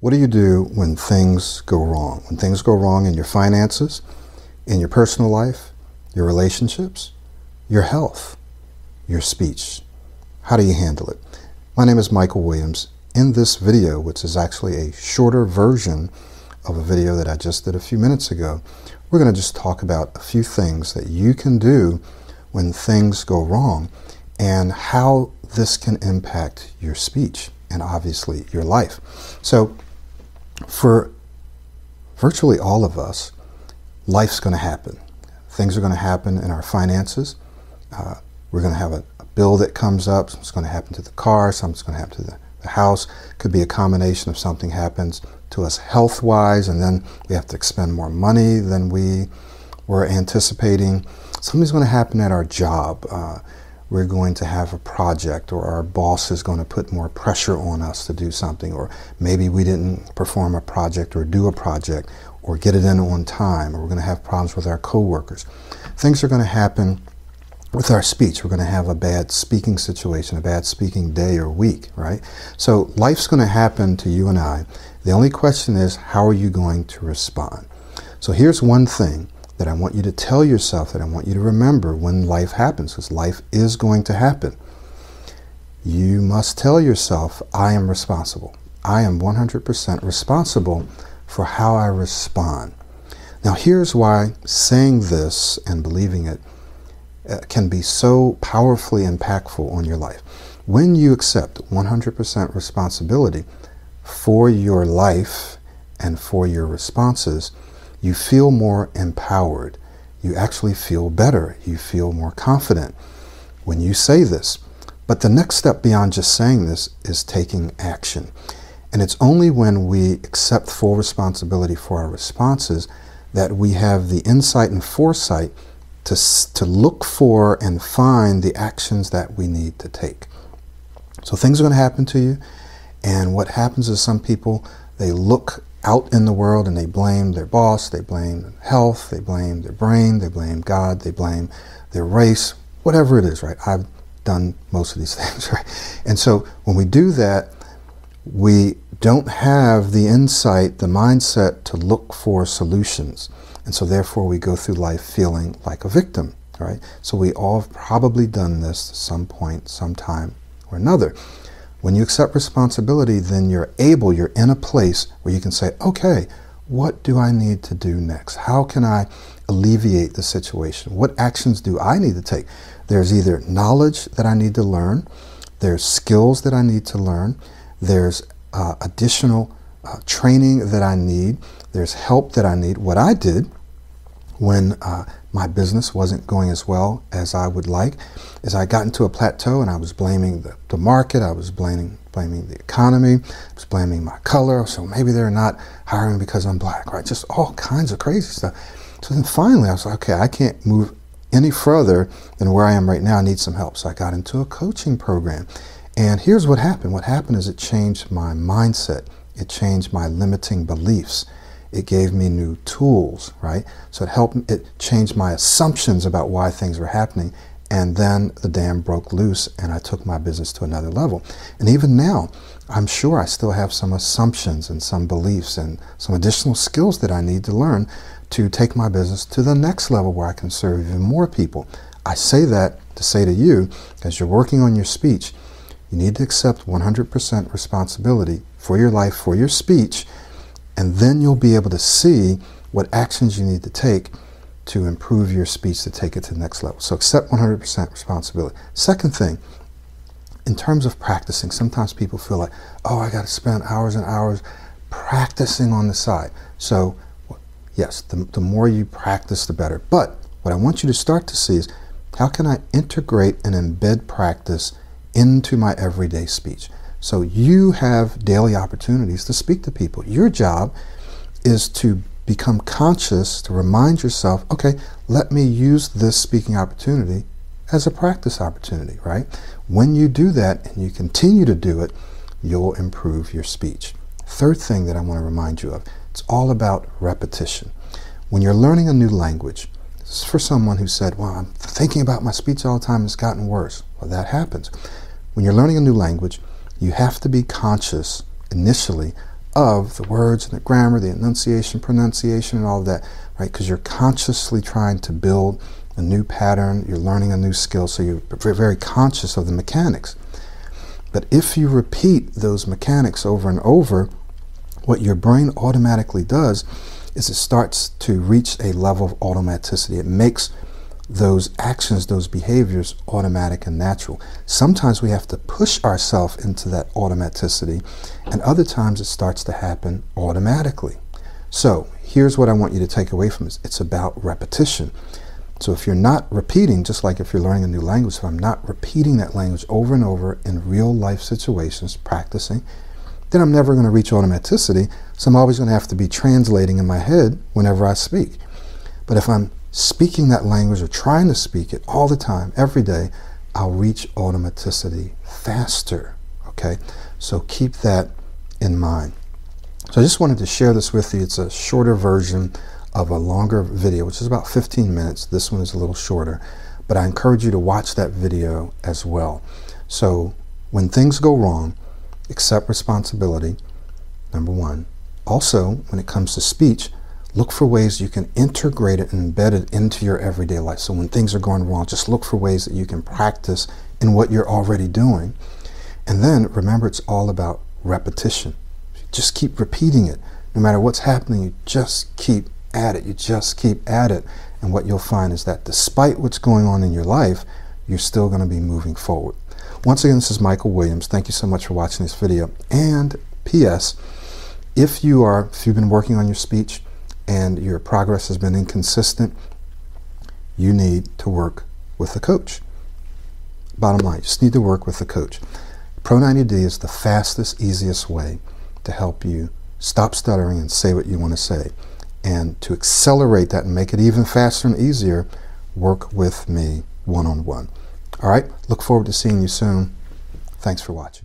What do you do when things go wrong? When things go wrong in your finances, in your personal life, your relationships, your health, your speech? How do you handle it? My name is Michael Williams. In this video, which is actually a shorter version of a video that I just did a few minutes ago, we're going to just talk about a few things that you can do when things go wrong and how this can impact your speech and obviously your life. So, for virtually all of us, life's going to happen. Things are going to happen in our finances. Uh, we're going to have a, a, bill that comes up. Something's going to happen to the car. Something's going to happen to the, the house. Could be a combination of something happens to us health wise, and then we have to expend more money than we were anticipating. Something's going to happen at our job. Uh, we're going to have a project or our boss is going to put more pressure on us to do something or maybe we didn't perform a project or do a project or get it in on time or we're going to have problems with our coworkers. Things are going to happen with our speech. We're going to have a bad speaking situation, a bad speaking day or week, right? So life's going to happen to you and I. The only question is how are you going to respond? So here's one thing that I want you to tell yourself, that I want you to remember when life happens, because life is going to happen. You must tell yourself, I am responsible. I am 100% responsible for how I respond. Now, here's why saying this and believing it uh, can be so powerfully impactful on your life. When you accept 100% responsibility for your life and for your responses, you feel more empowered. You actually feel better. You feel more confident when you say this. But the next step beyond just saying this is taking action. And it's only when we accept full responsibility for our responses that we have the insight and foresight to, to look for and find the actions that we need to take. So things are going to happen to you. And what happens is some people, they look out in the world and they blame their boss, they blame health, they blame their brain, they blame God, they blame their race, whatever it is, right? I've done most of these things, right? And so when we do that, we don't have the insight, the mindset to look for solutions. And so therefore we go through life feeling like a victim, right? So we all have probably done this at some point, sometime or another. When you accept responsibility, then you're able, you're in a place where you can say, okay, what do I need to do next? How can I alleviate the situation? What actions do I need to take? There's either knowledge that I need to learn, there's skills that I need to learn, there's uh, additional uh, training that I need, there's help that I need. What I did when uh, my business wasn't going as well as I would like is I got into a plateau and I was blaming the, the market, I was blaming blaming the economy, I was blaming my color, so maybe they're not hiring because I'm black, right? Just all kinds of crazy stuff. So then finally I was like, okay, I can't move any further than where I am right now. I need some help. So I got into a coaching program. And here's what happened. What happened is it changed my mindset. It changed my limiting beliefs. It gave me new tools, right? So it helped, it changed my assumptions about why things were happening. And then the dam broke loose and I took my business to another level. And even now, I'm sure I still have some assumptions and some beliefs and some additional skills that I need to learn to take my business to the next level where I can serve even more people. I say that to say to you, as you're working on your speech, you need to accept 100% responsibility for your life, for your speech, and then you'll be able to see what actions you need to take to improve your speech to take it to the next level. So accept 100% responsibility. Second thing, in terms of practicing, sometimes people feel like, oh, I got to spend hours and hours practicing on the side. So, yes, the, the more you practice, the better. But what I want you to start to see is how can I integrate and embed practice into my everyday speech? So you have daily opportunities to speak to people. Your job is to become conscious, to remind yourself, okay, let me use this speaking opportunity as a practice opportunity, right? When you do that and you continue to do it, you'll improve your speech. Third thing that I want to remind you of, it's all about repetition. When you're learning a new language, this is for someone who said, well, I'm thinking about my speech all the time, it's gotten worse. Well, that happens. When you're learning a new language, you have to be conscious initially of the words and the grammar, the enunciation, pronunciation, and all of that, right? Because you're consciously trying to build a new pattern, you're learning a new skill, so you're very conscious of the mechanics. But if you repeat those mechanics over and over, what your brain automatically does is it starts to reach a level of automaticity. It makes those actions, those behaviors automatic and natural. Sometimes we have to push ourselves into that automaticity, and other times it starts to happen automatically. So here's what I want you to take away from this it's about repetition. So if you're not repeating, just like if you're learning a new language, if I'm not repeating that language over and over in real life situations, practicing, then I'm never going to reach automaticity. So I'm always going to have to be translating in my head whenever I speak. But if I'm speaking that language or trying to speak it all the time, every day, I'll reach automaticity faster. Okay? So keep that in mind. So I just wanted to share this with you. It's a shorter version of a longer video, which is about 15 minutes. This one is a little shorter, but I encourage you to watch that video as well. So when things go wrong, accept responsibility, number one. Also, when it comes to speech, look for ways you can integrate it and embed it into your everyday life. So when things are going wrong, just look for ways that you can practice in what you're already doing. And then remember, it's all about repetition. Just keep repeating it. No matter what's happening, you just keep at it. You just keep at it. And what you'll find is that despite what's going on in your life, you're still going to be moving forward. Once again, this is Michael Williams. Thank you so much for watching this video. And P.S. If you are, if you've been working on your speech and your progress has been inconsistent, you need to work with a coach. Bottom line, you just need to work with a coach. Pro 90D is the fastest, easiest way to help you stop stuttering and say what you want to say. And to accelerate that and make it even faster and easier, work with me one on one. All right, look forward to seeing you soon. Thanks for watching.